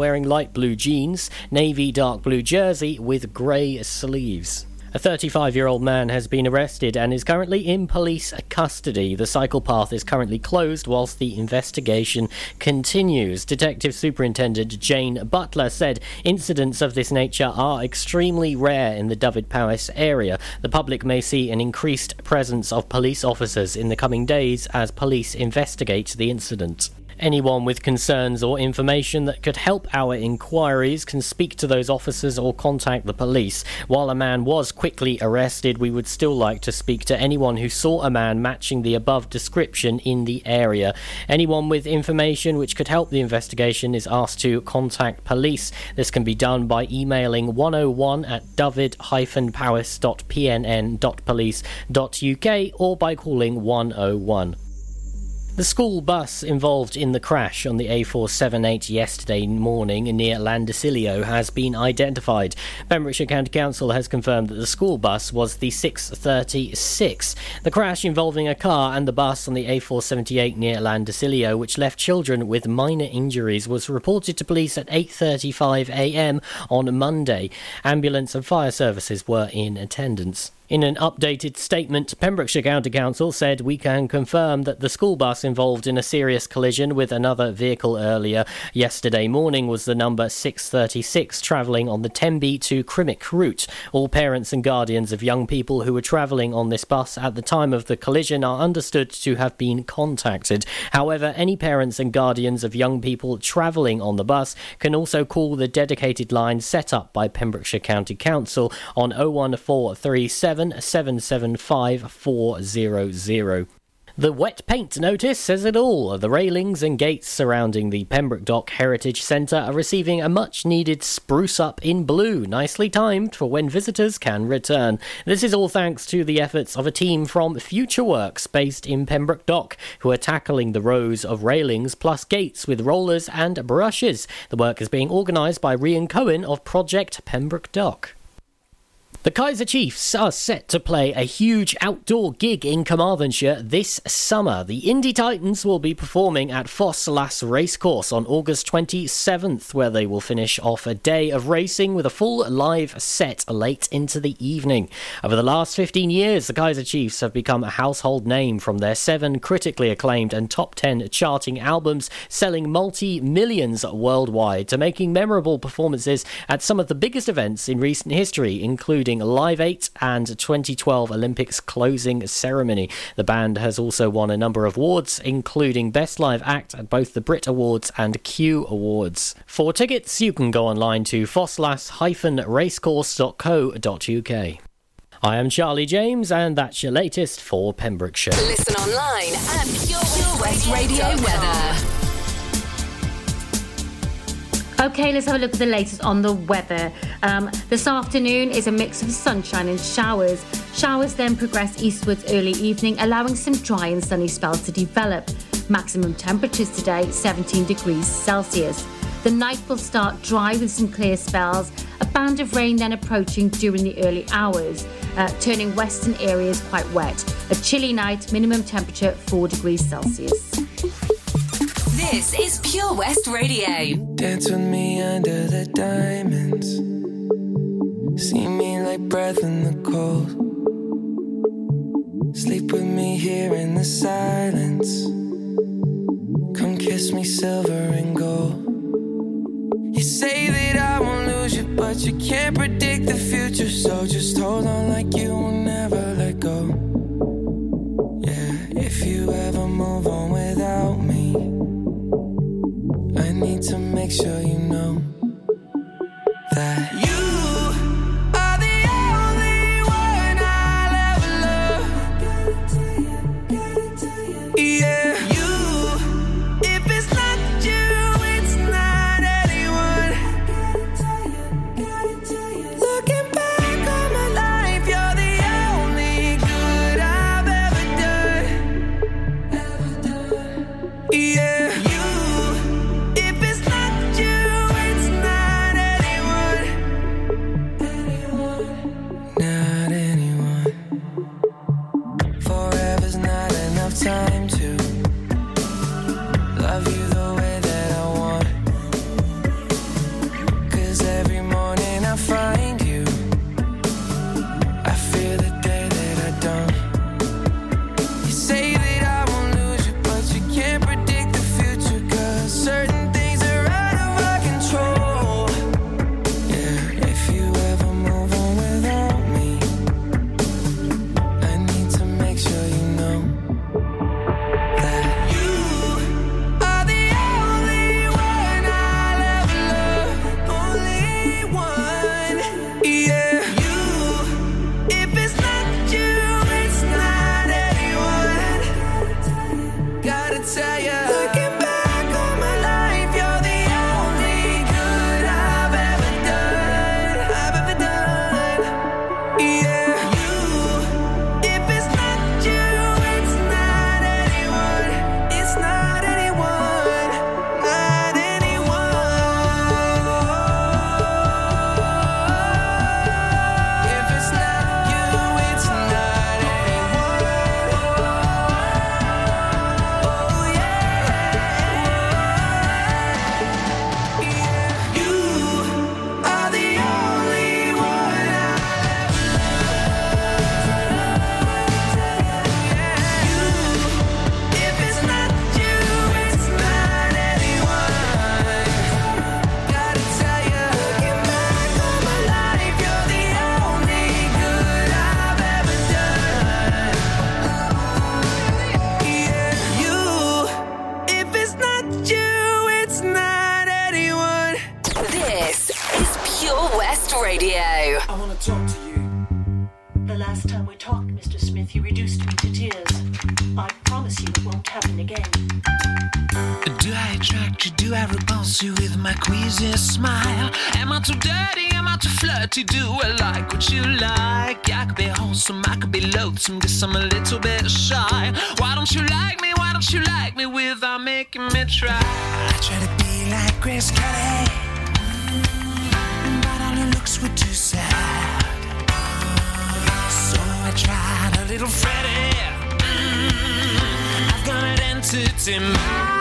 wearing light blue jeans, navy dark blue jersey with grey sleeves. A 35 year old man has been arrested and is currently in police custody. The cycle path is currently closed whilst the investigation continues. Detective Superintendent Jane Butler said incidents of this nature are extremely rare in the Dyfed-Powys area. The public may see an increased presence of police officers in the coming days as police investigate the incident. Anyone with concerns or information that could help our inquiries can speak to those officers or contact the police. While a man was quickly arrested, we would still like to speak to anyone who saw a man matching the above description in the area. Anyone with information which could help the investigation is asked to contact police. This can be done by emailing 101 at dyfed-powys.pnn.police.uk or by calling 101. The school bus involved in the crash on the A478 yesterday morning near Llandyssilio has been identified. Pembrokeshire County Council has confirmed that the school bus was the 636. The crash involving a car and the bus on the A478 near Llandyssilio, which left children with minor injuries, was reported to police at 8:35 a.m. on Monday. Ambulance and fire services were in attendance. In an updated statement, Pembrokeshire County Council said we can confirm that the school bus involved in a serious collision with another vehicle earlier yesterday morning was the number 636 travelling on the Tenby to Crymych route. All parents and guardians of young people who were travelling on this bus at the time of the collision are understood to have been contacted. However, any parents and guardians of young people travelling on the bus can also call the dedicated line set up by Pembrokeshire County Council on 01437 775 400. The wet paint notice says it all. The railings and gates surrounding the Pembroke Dock Heritage Centre are receiving a much needed spruce up in blue, nicely timed for when visitors can return. This is all thanks to the efforts of a team from Future Works based in Pembroke Dock, who are tackling the rows of railings plus gates with rollers and brushes. The work is being organised by Rian Cohen of Project Pembroke Dock. The Kaiser Chiefs are set to play a huge outdoor gig in Carmarthenshire this summer. The Indy Titans will be performing at Ffos Las Racecourse on August 27th, where they will finish off a day of racing with a full live set late into the evening. Over the last 15 years, the Kaiser Chiefs have become a household name from their seven critically acclaimed and top 10 charting albums, selling multi millions worldwide, to making memorable performances at some of the biggest events in recent history, including Live 8 and 2012 Olympics closing ceremony. The band has also won a number of awards, including Best Live Act at both the Brit Awards and Q Awards. For tickets, you can go online to foslas-racecourse.co.uk. I am Charlie James, and that's your latest for Pembrokeshire. Listen online at Pure West Radio Weather. Okay, let's have a look at the latest on the weather. Um, this afternoon is a mix of sunshine and showers. Showers then progress eastwards early evening, allowing some dry and sunny spells to develop. Maximum temperatures today 17 degrees Celsius. The night will start dry with some clear spells, a band of rain then approaching during the early hours, uh, turning western areas quite wet. A chilly night, minimum temperature 4 degrees Celsius. This is Pure West Radio. Dance with me under the diamonds. See me like breath in the cold. Sleep with me here in the silence. Come kiss me silver and gold. You say that I won't lose you, but you can't predict the future. So just hold on like you will make sure you I too? Do I like what you like? I could be wholesome, I could be loathsome, guess I'm a little bit shy. Why don't you like me? Why don't you like me without making me try? I try to be like Grace Kelly, mm, but all her looks were too sad. So I tried a little Freddie. Mm, I've got an entity mind.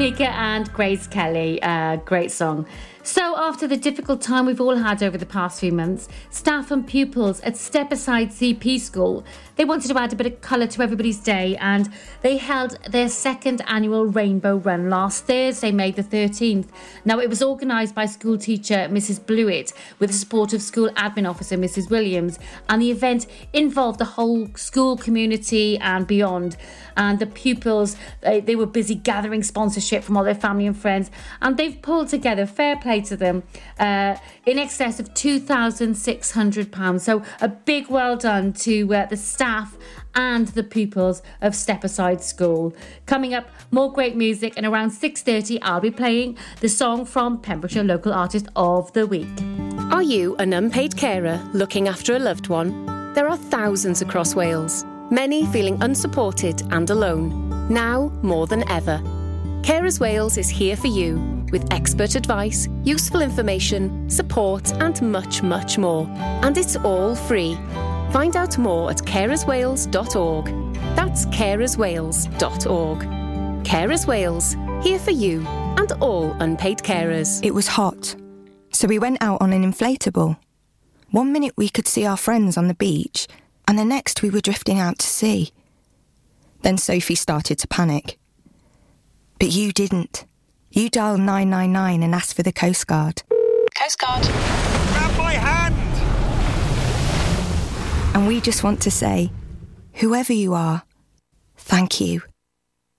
Mika and Grace Kelly. Uh, great song. So, after the difficult time we've all had over the past few months, staff and pupils at Stepaside CP School they wanted to add a bit of colour to everybody's day, and they held their second annual Rainbow Run last Thursday, May the 13th. Now, it was organised by school teacher Mrs. Blewett with the support of school admin officer Mrs. Williams, and the event involved the whole school community and beyond. And the pupils, they, they were busy gathering sponsorship from all their family and friends, and they've pulled together, fair play to them, uh, in excess of £2,600. So, a big well done to uh, the staff and the pupils of Stepaside School. Coming up, more great music, and around 6.30 I'll be playing the song from Pembrokeshire Local Artist of the Week. Are you an unpaid carer looking after a loved one? There are thousands across Wales, many feeling unsupported and alone, now more than ever. Carers Wales is here for you with expert advice, useful information, support, and much, much more. And it's all free. Find out more at carerswales.org. That's carerswales.org. Carers Wales, here for you and all unpaid carers. It was hot, so we went out on an inflatable. One minute we could see our friends on the beach, and the next we were drifting out to sea. Then Sophie started to panic. But you didn't. You dialed 999 and asked for the Coast Guard. Coast Guard. Grab my hand! And we just want to say, whoever you are, thank you.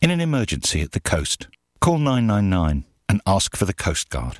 In an emergency at the coast, call 999 and ask for the Coast Guard.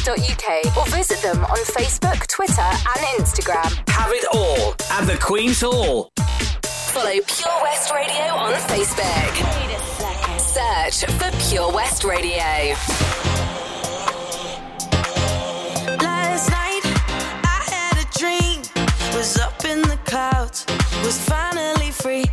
thequeenshall.org.uk or visit them on Facebook, Twitter, and Instagram. have it all at the Queen's Hall. Follow Pure West Radio on Facebook. Search for Pure West Radio. Last night I had a dream. Was up in the clouds. Was finally free.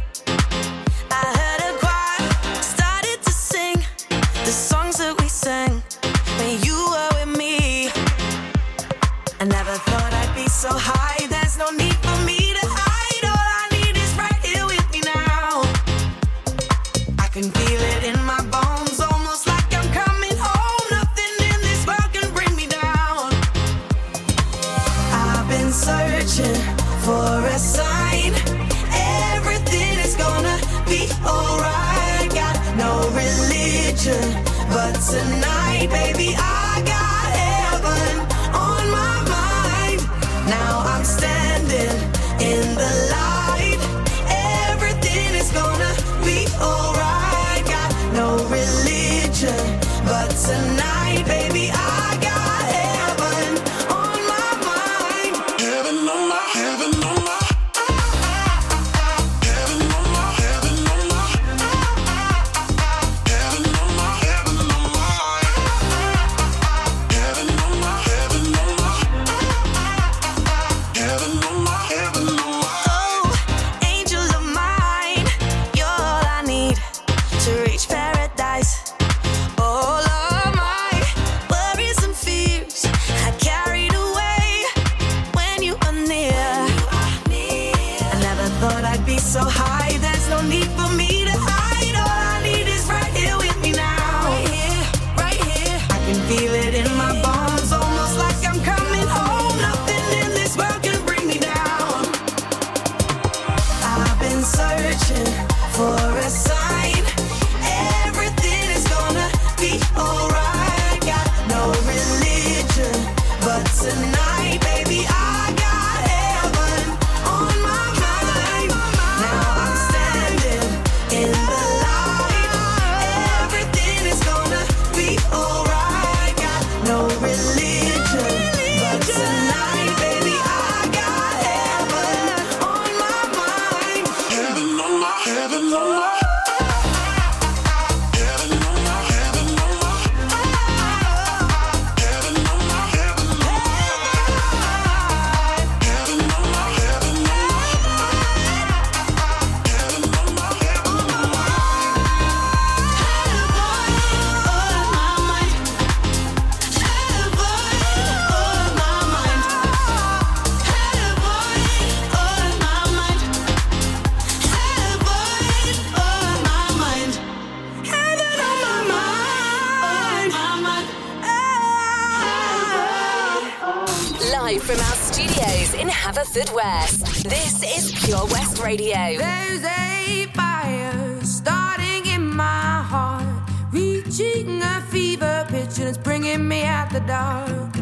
In Haverfordwest. This is Pure West Radio. There's a fire starting in my heart, reaching a fever pitch, and it's bringing me out the dark.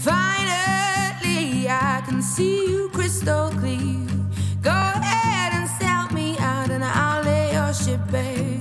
Finally, I can see you crystal clear. Go ahead and sell me out, and I'll lay your ship bare.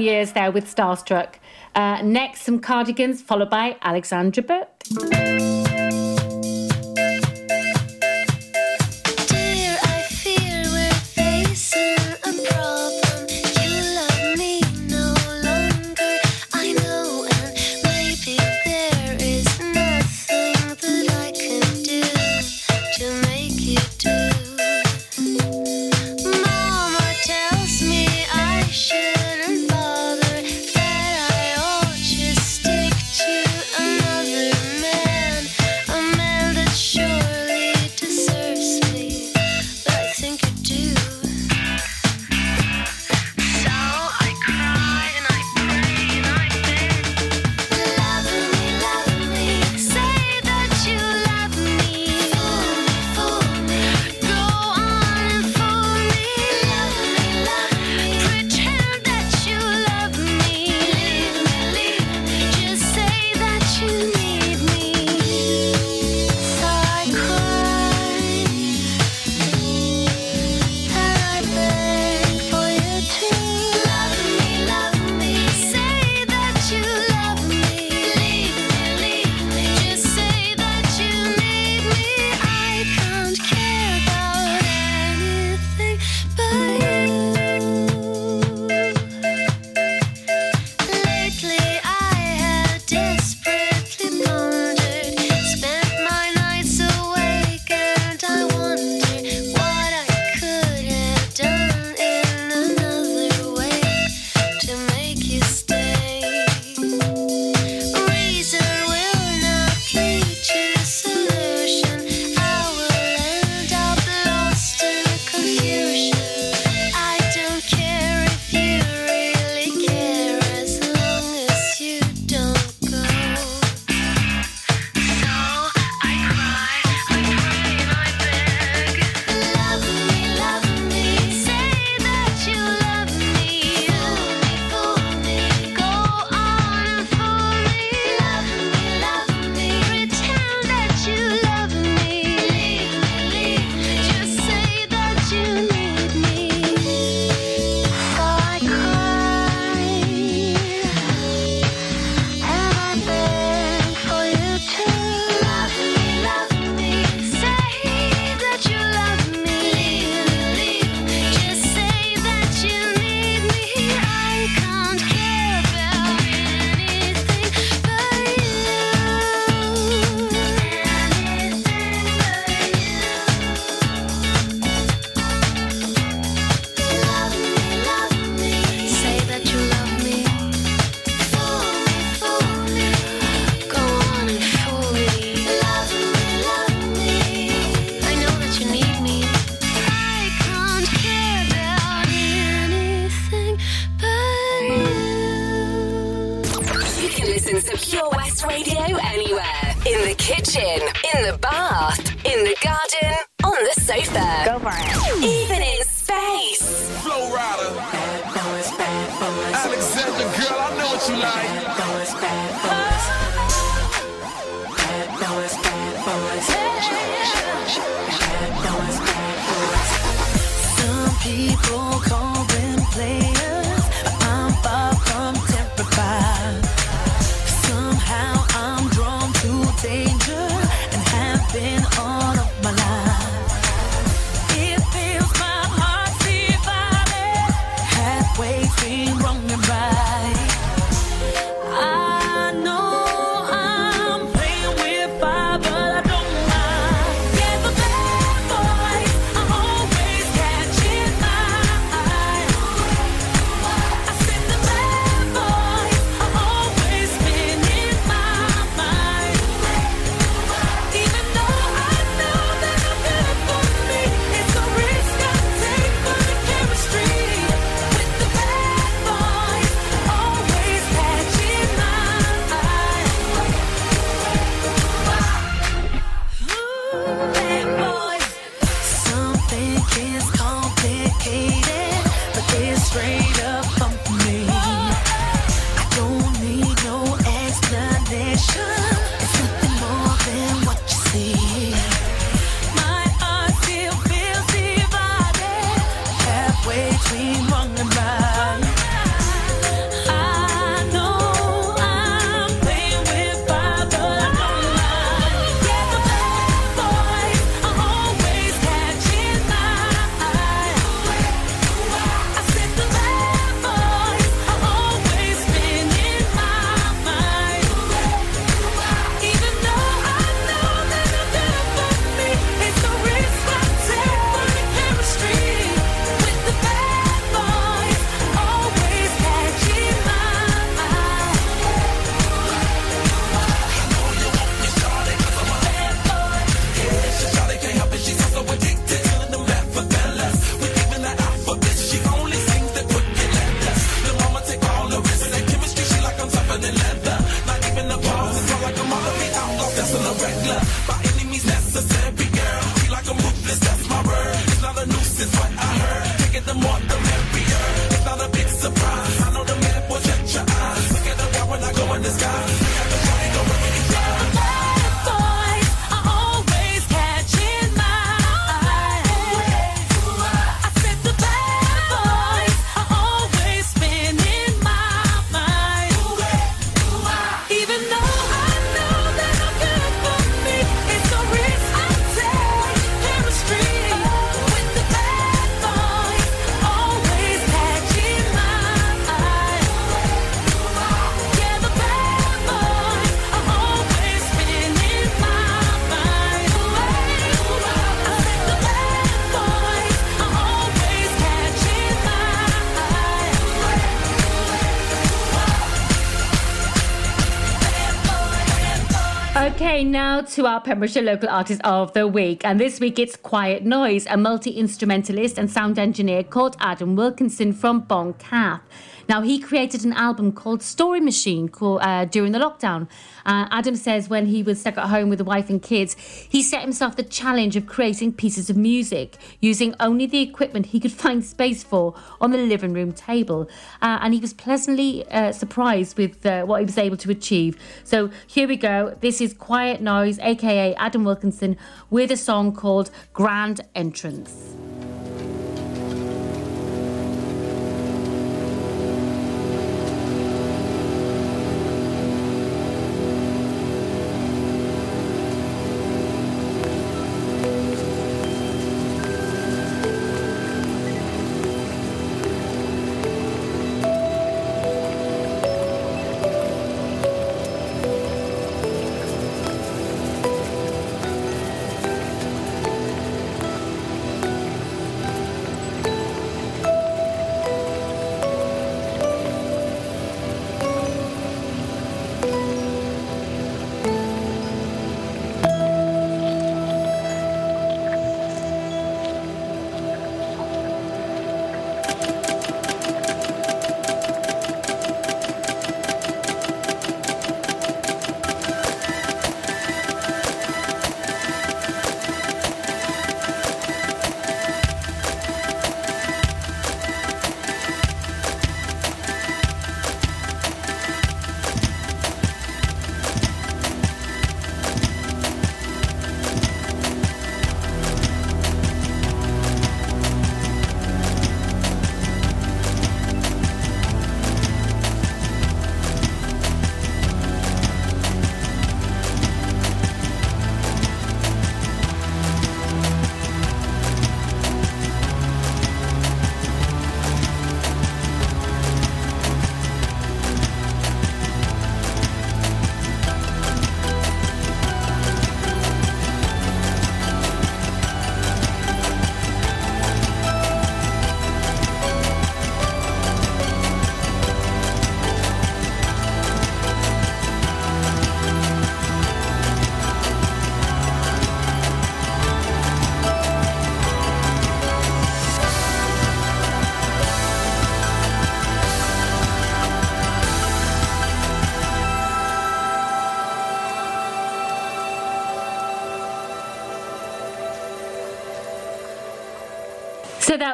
years there with Starstruck. Uh, next, some cardigans, followed by Alexandra Burke. to our Pembrokeshire Local Artist of the Week. And this week it's Quiet Noise, a multi instrumentalist and sound engineer called Adam Wilkinson from Boncath. Now, he created an album called Story Machine called, uh, during the lockdown. Uh, Adam says when he was stuck at home with a wife and kids, he set himself the challenge of creating pieces of music using only the equipment he could find space for on the living room table. Uh, and he was pleasantly uh, surprised with uh, what he was able to achieve. So here we go. This is Quiet Noise, aka Adam Wilkinson, with a song called Grand Entrance.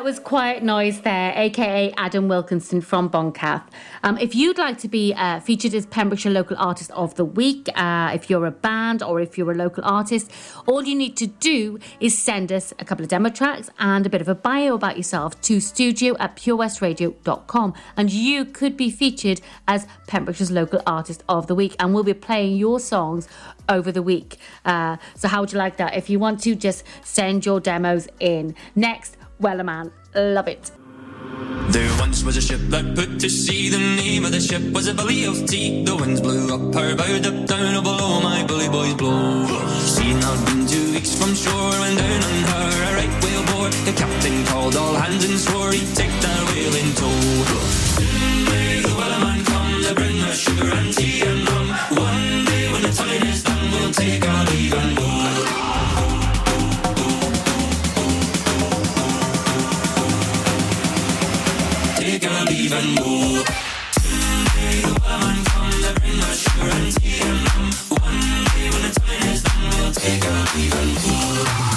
was Quiet Noise there, aka Adam Wilkinson from Boncath. Um, if you'd like to be uh, featured as Pembrokeshire Local Artist of the Week, uh, if you're a band or if you're a local artist, all you need to do is send us a couple of demo tracks and a bit of a bio about yourself to studio at purewestradio.com and you could be featured as Pembrokeshire's Local Artist of the Week and we'll be playing your songs over the week. Uh, so, how would you like that? If you want to, just send your demos in. Next, well, a man, love it. There once was a ship that put to sea. The name of the ship was a Billy of tea. The winds blew up her bow, up down, oh below my bully boys blow. She now been two weeks from shore, and down on her a right whale bore. The captain called all hands and swore he'd take that whale in tow. Soon may the wellerman come to bring us sugar and tea and rum. One day when the time is done, we'll take our leave and go. even more. Today the comes, I bring my sugar and tea and rum. One day when the time is done, we'll take out even more.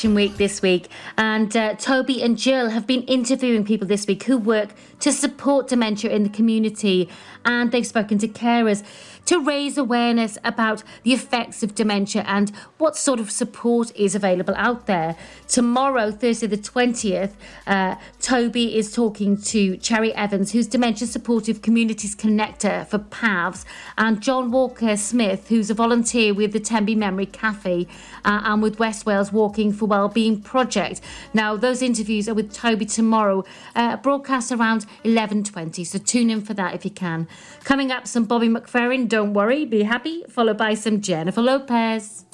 Action Week this week, and uh, Toby and Jill have been interviewing people this week who work to support dementia in the community, and they've spoken to carers to raise awareness about the effects of dementia and what sort of support is available out there. Tomorrow, Thursday the 20th, uh, Toby is talking to Cherry Evans, who's Dementia Supportive Communities Connector for PAVS, and John Walker Smith, who's a volunteer with the Tenby Memory Cafe uh, and with West Wales Walking for Wellbeing Project. Now, those interviews are with Toby tomorrow, uh, broadcast around 11.20, so tune in for that if you can. Coming up, some Bobby McFerrin, Don't Worry, Be Happy, followed by some Jennifer Lopez.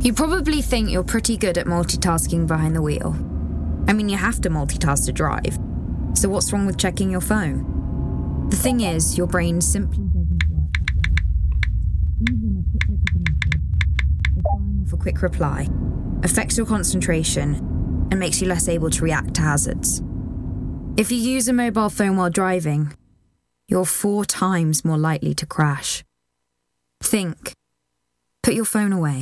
You probably think you're pretty good at multitasking behind the wheel. I mean, you have to multitask to drive. So, what's wrong with checking your phone? The thing is, your brain simply doesn't work. Even a quick look at a message, or firing off a quick reply, affects your concentration and makes you less able to react to hazards. If you use a mobile phone while driving, you're four times more likely to crash. Think. Put your phone away.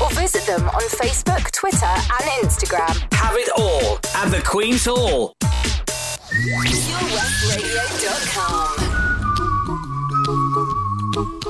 or visit them on Facebook, Twitter, and Instagram. have it all at the Queen's Hall. PureWestRadio.com.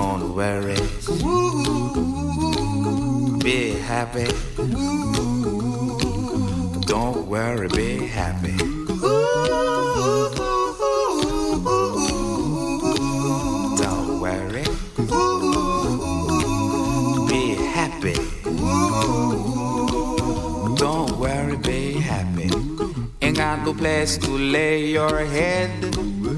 Don't worry. Be happy. Don't worry, be happy. Don't worry. Be happy. Don't worry, be happy. Ain't got no place to lay your head.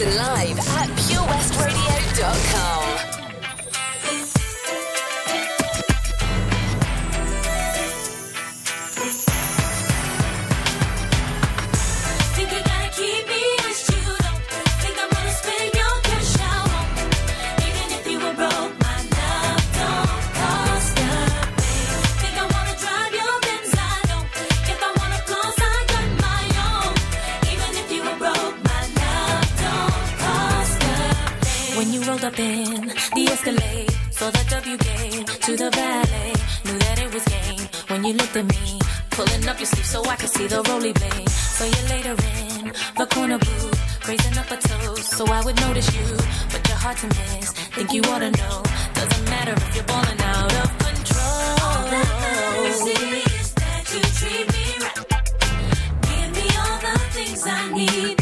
Listen live at purewestradio.com. saw the W game to the ballet. knew that it was game. When you looked at me, pulling up your sleeve so I could see the roly blade. So you later in the corner booth, raising up a toast so I would notice you, but you're hard to miss. Think you ought to know, doesn't matter if you're balling out of control. All that matters is that you treat me right. Give me all the things I need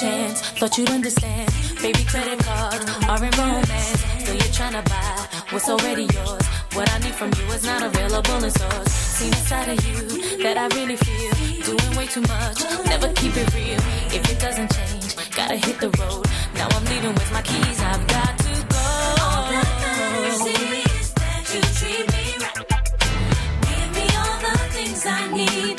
chance. Thought you'd understand. Baby, credit cards are in romance. So you're trying to buy what's already yours. What I need from you is not available in stores. Seen inside of you that I really feel. Doing way too much. Never keep it real. If it doesn't change, gotta hit the road. Now I'm leaving with my keys. I've got to go. All that matters is that you treat me right. Give me all the things I need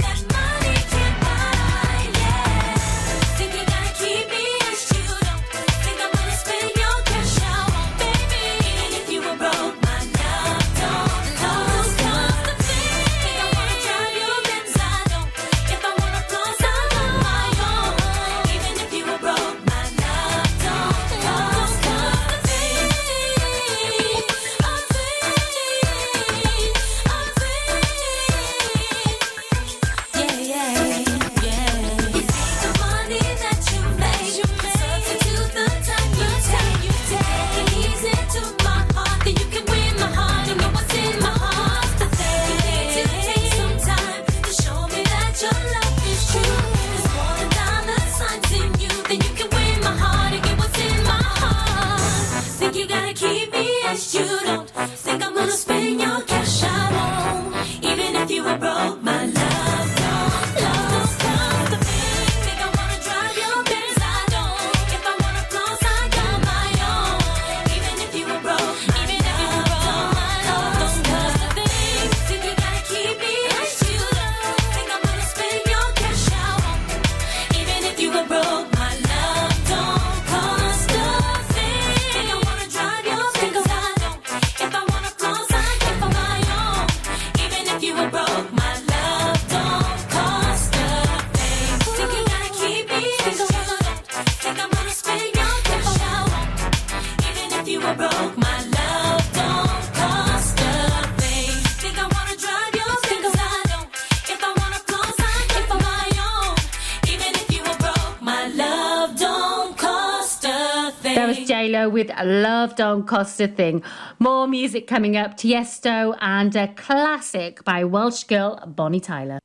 with a Love Don't Cost a Thing. More music coming up Tiesto and a classic by Welsh girl Bonnie Tyler.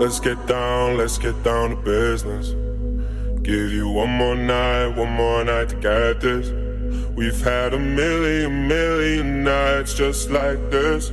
Let's get down, let's get down to business. Give you one more night, one more night to get this. We've had a million, million nights just like this.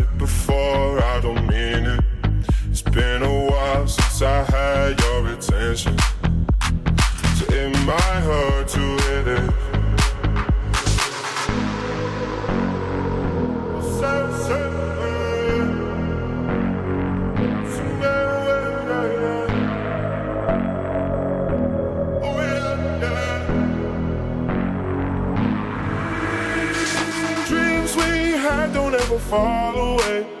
before, I don't mean it. It's been a while since I had your attention. So it might hurt to hit it. Dreams we had don't ever fall away.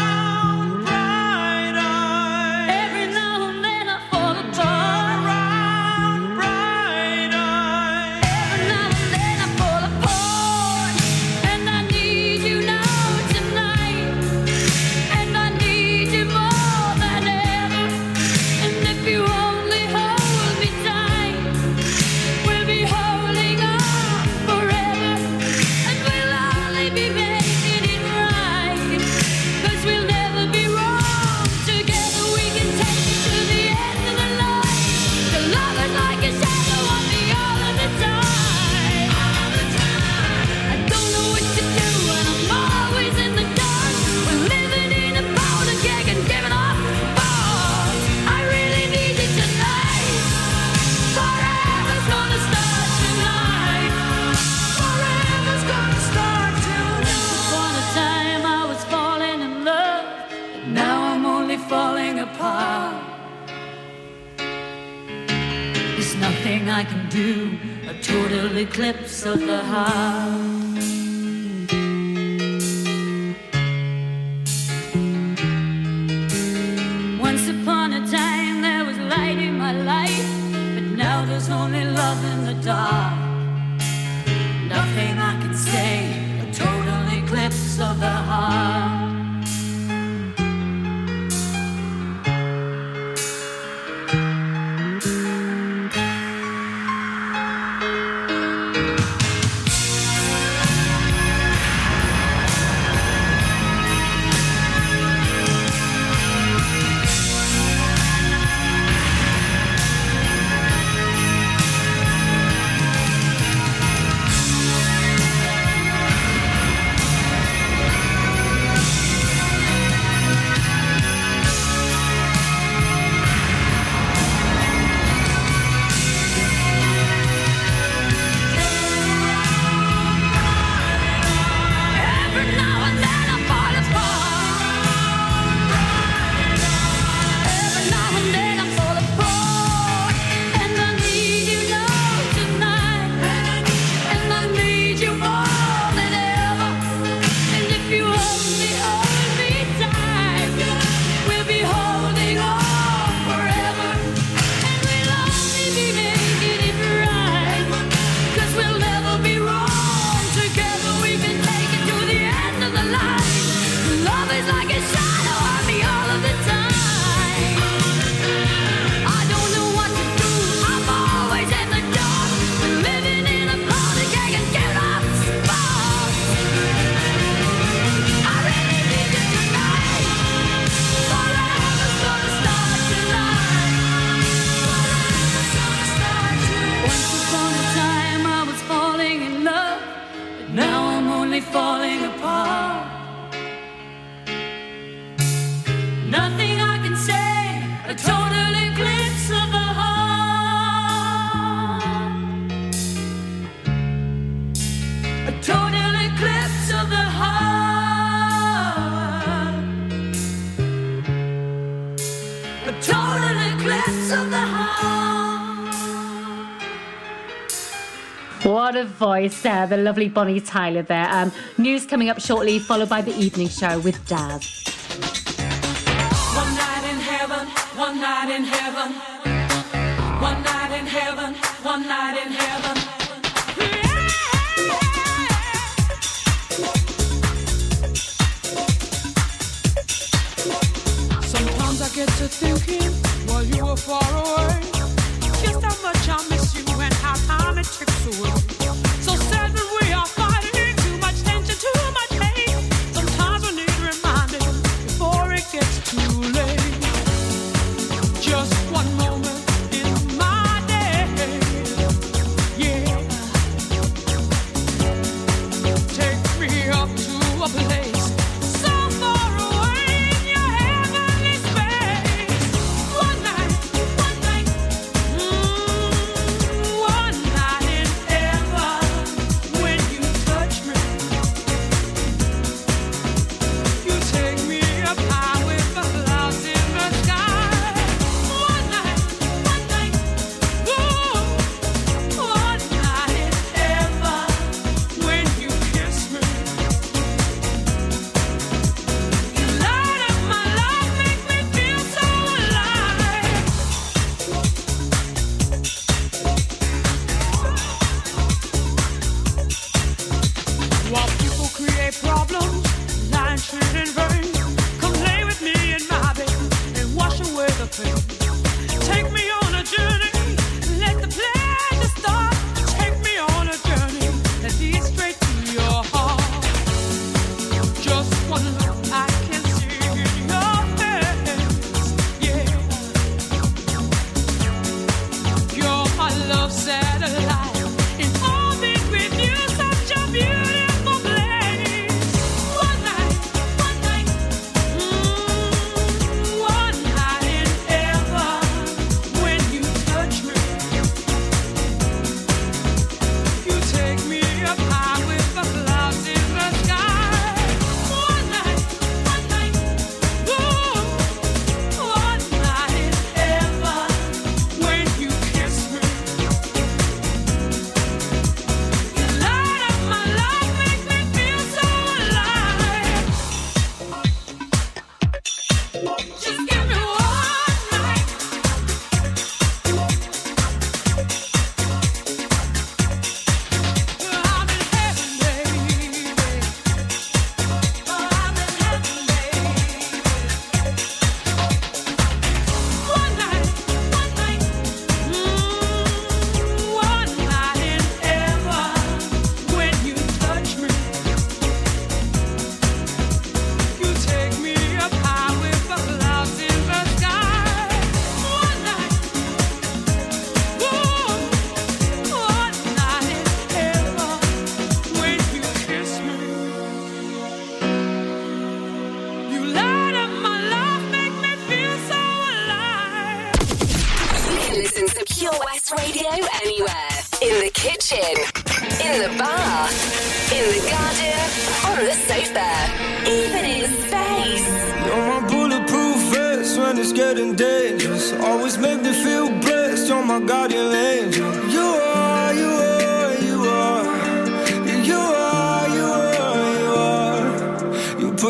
do a total eclipse of the heart. guys. Uh, the lovely Bonnie Tyler there. Um, news coming up shortly, followed by the evening show with Daz. One night in heaven, one night in heaven. One night in heaven, one night in heaven. Sometimes I get to thinking while you were far away, just how much I miss you and how time it ticks away.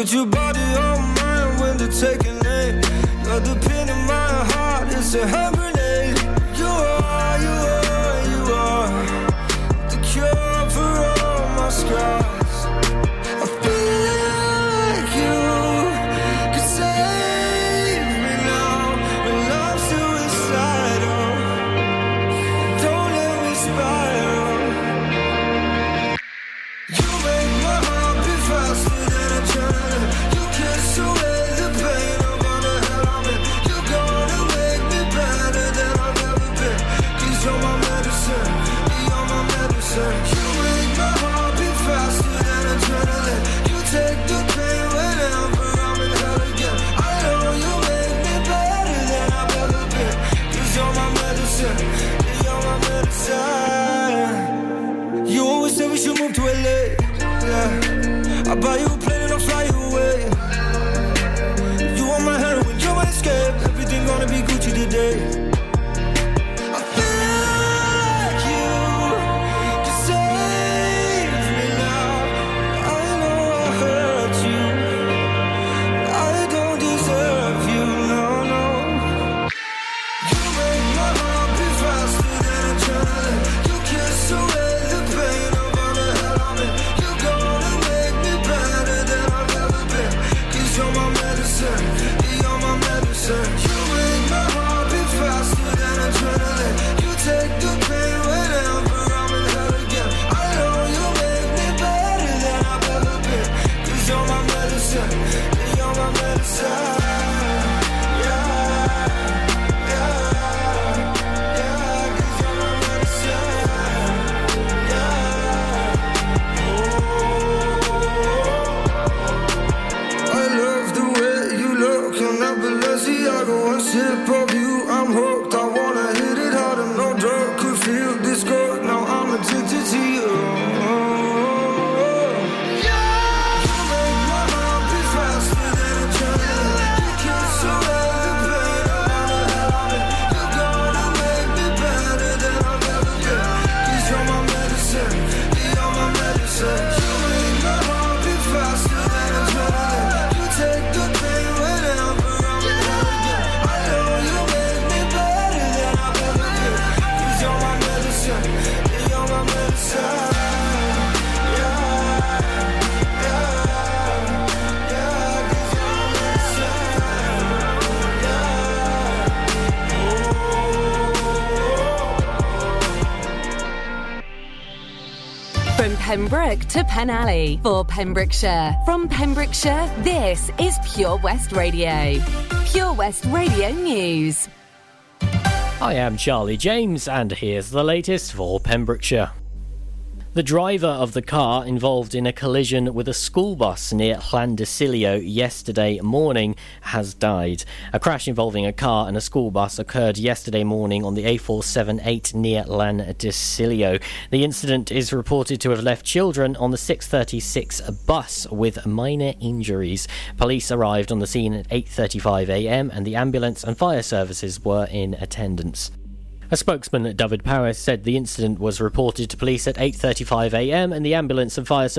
Put your body on mine when they're taking it. got the pin in my heart, it's a hammer. To Penally for Pembrokeshire. From Pembrokeshire, this is Pure West Radio. Pure West Radio News. I am Charlie James, and here's the latest for Pembrokeshire. The driver of the car involved in a collision with a school bus near Llandissilio yesterday morning has died. A crash involving a car and a school bus occurred yesterday morning on the A478 near Lan Llandissilio. The incident is reported to have left children on the 636 bus with minor injuries. Police arrived on the scene at 8:35 a.m. and the ambulance and fire services were in attendance. A spokesman at Dyfed Powys said the incident was reported to police at 8:35 a.m. and the ambulance and fire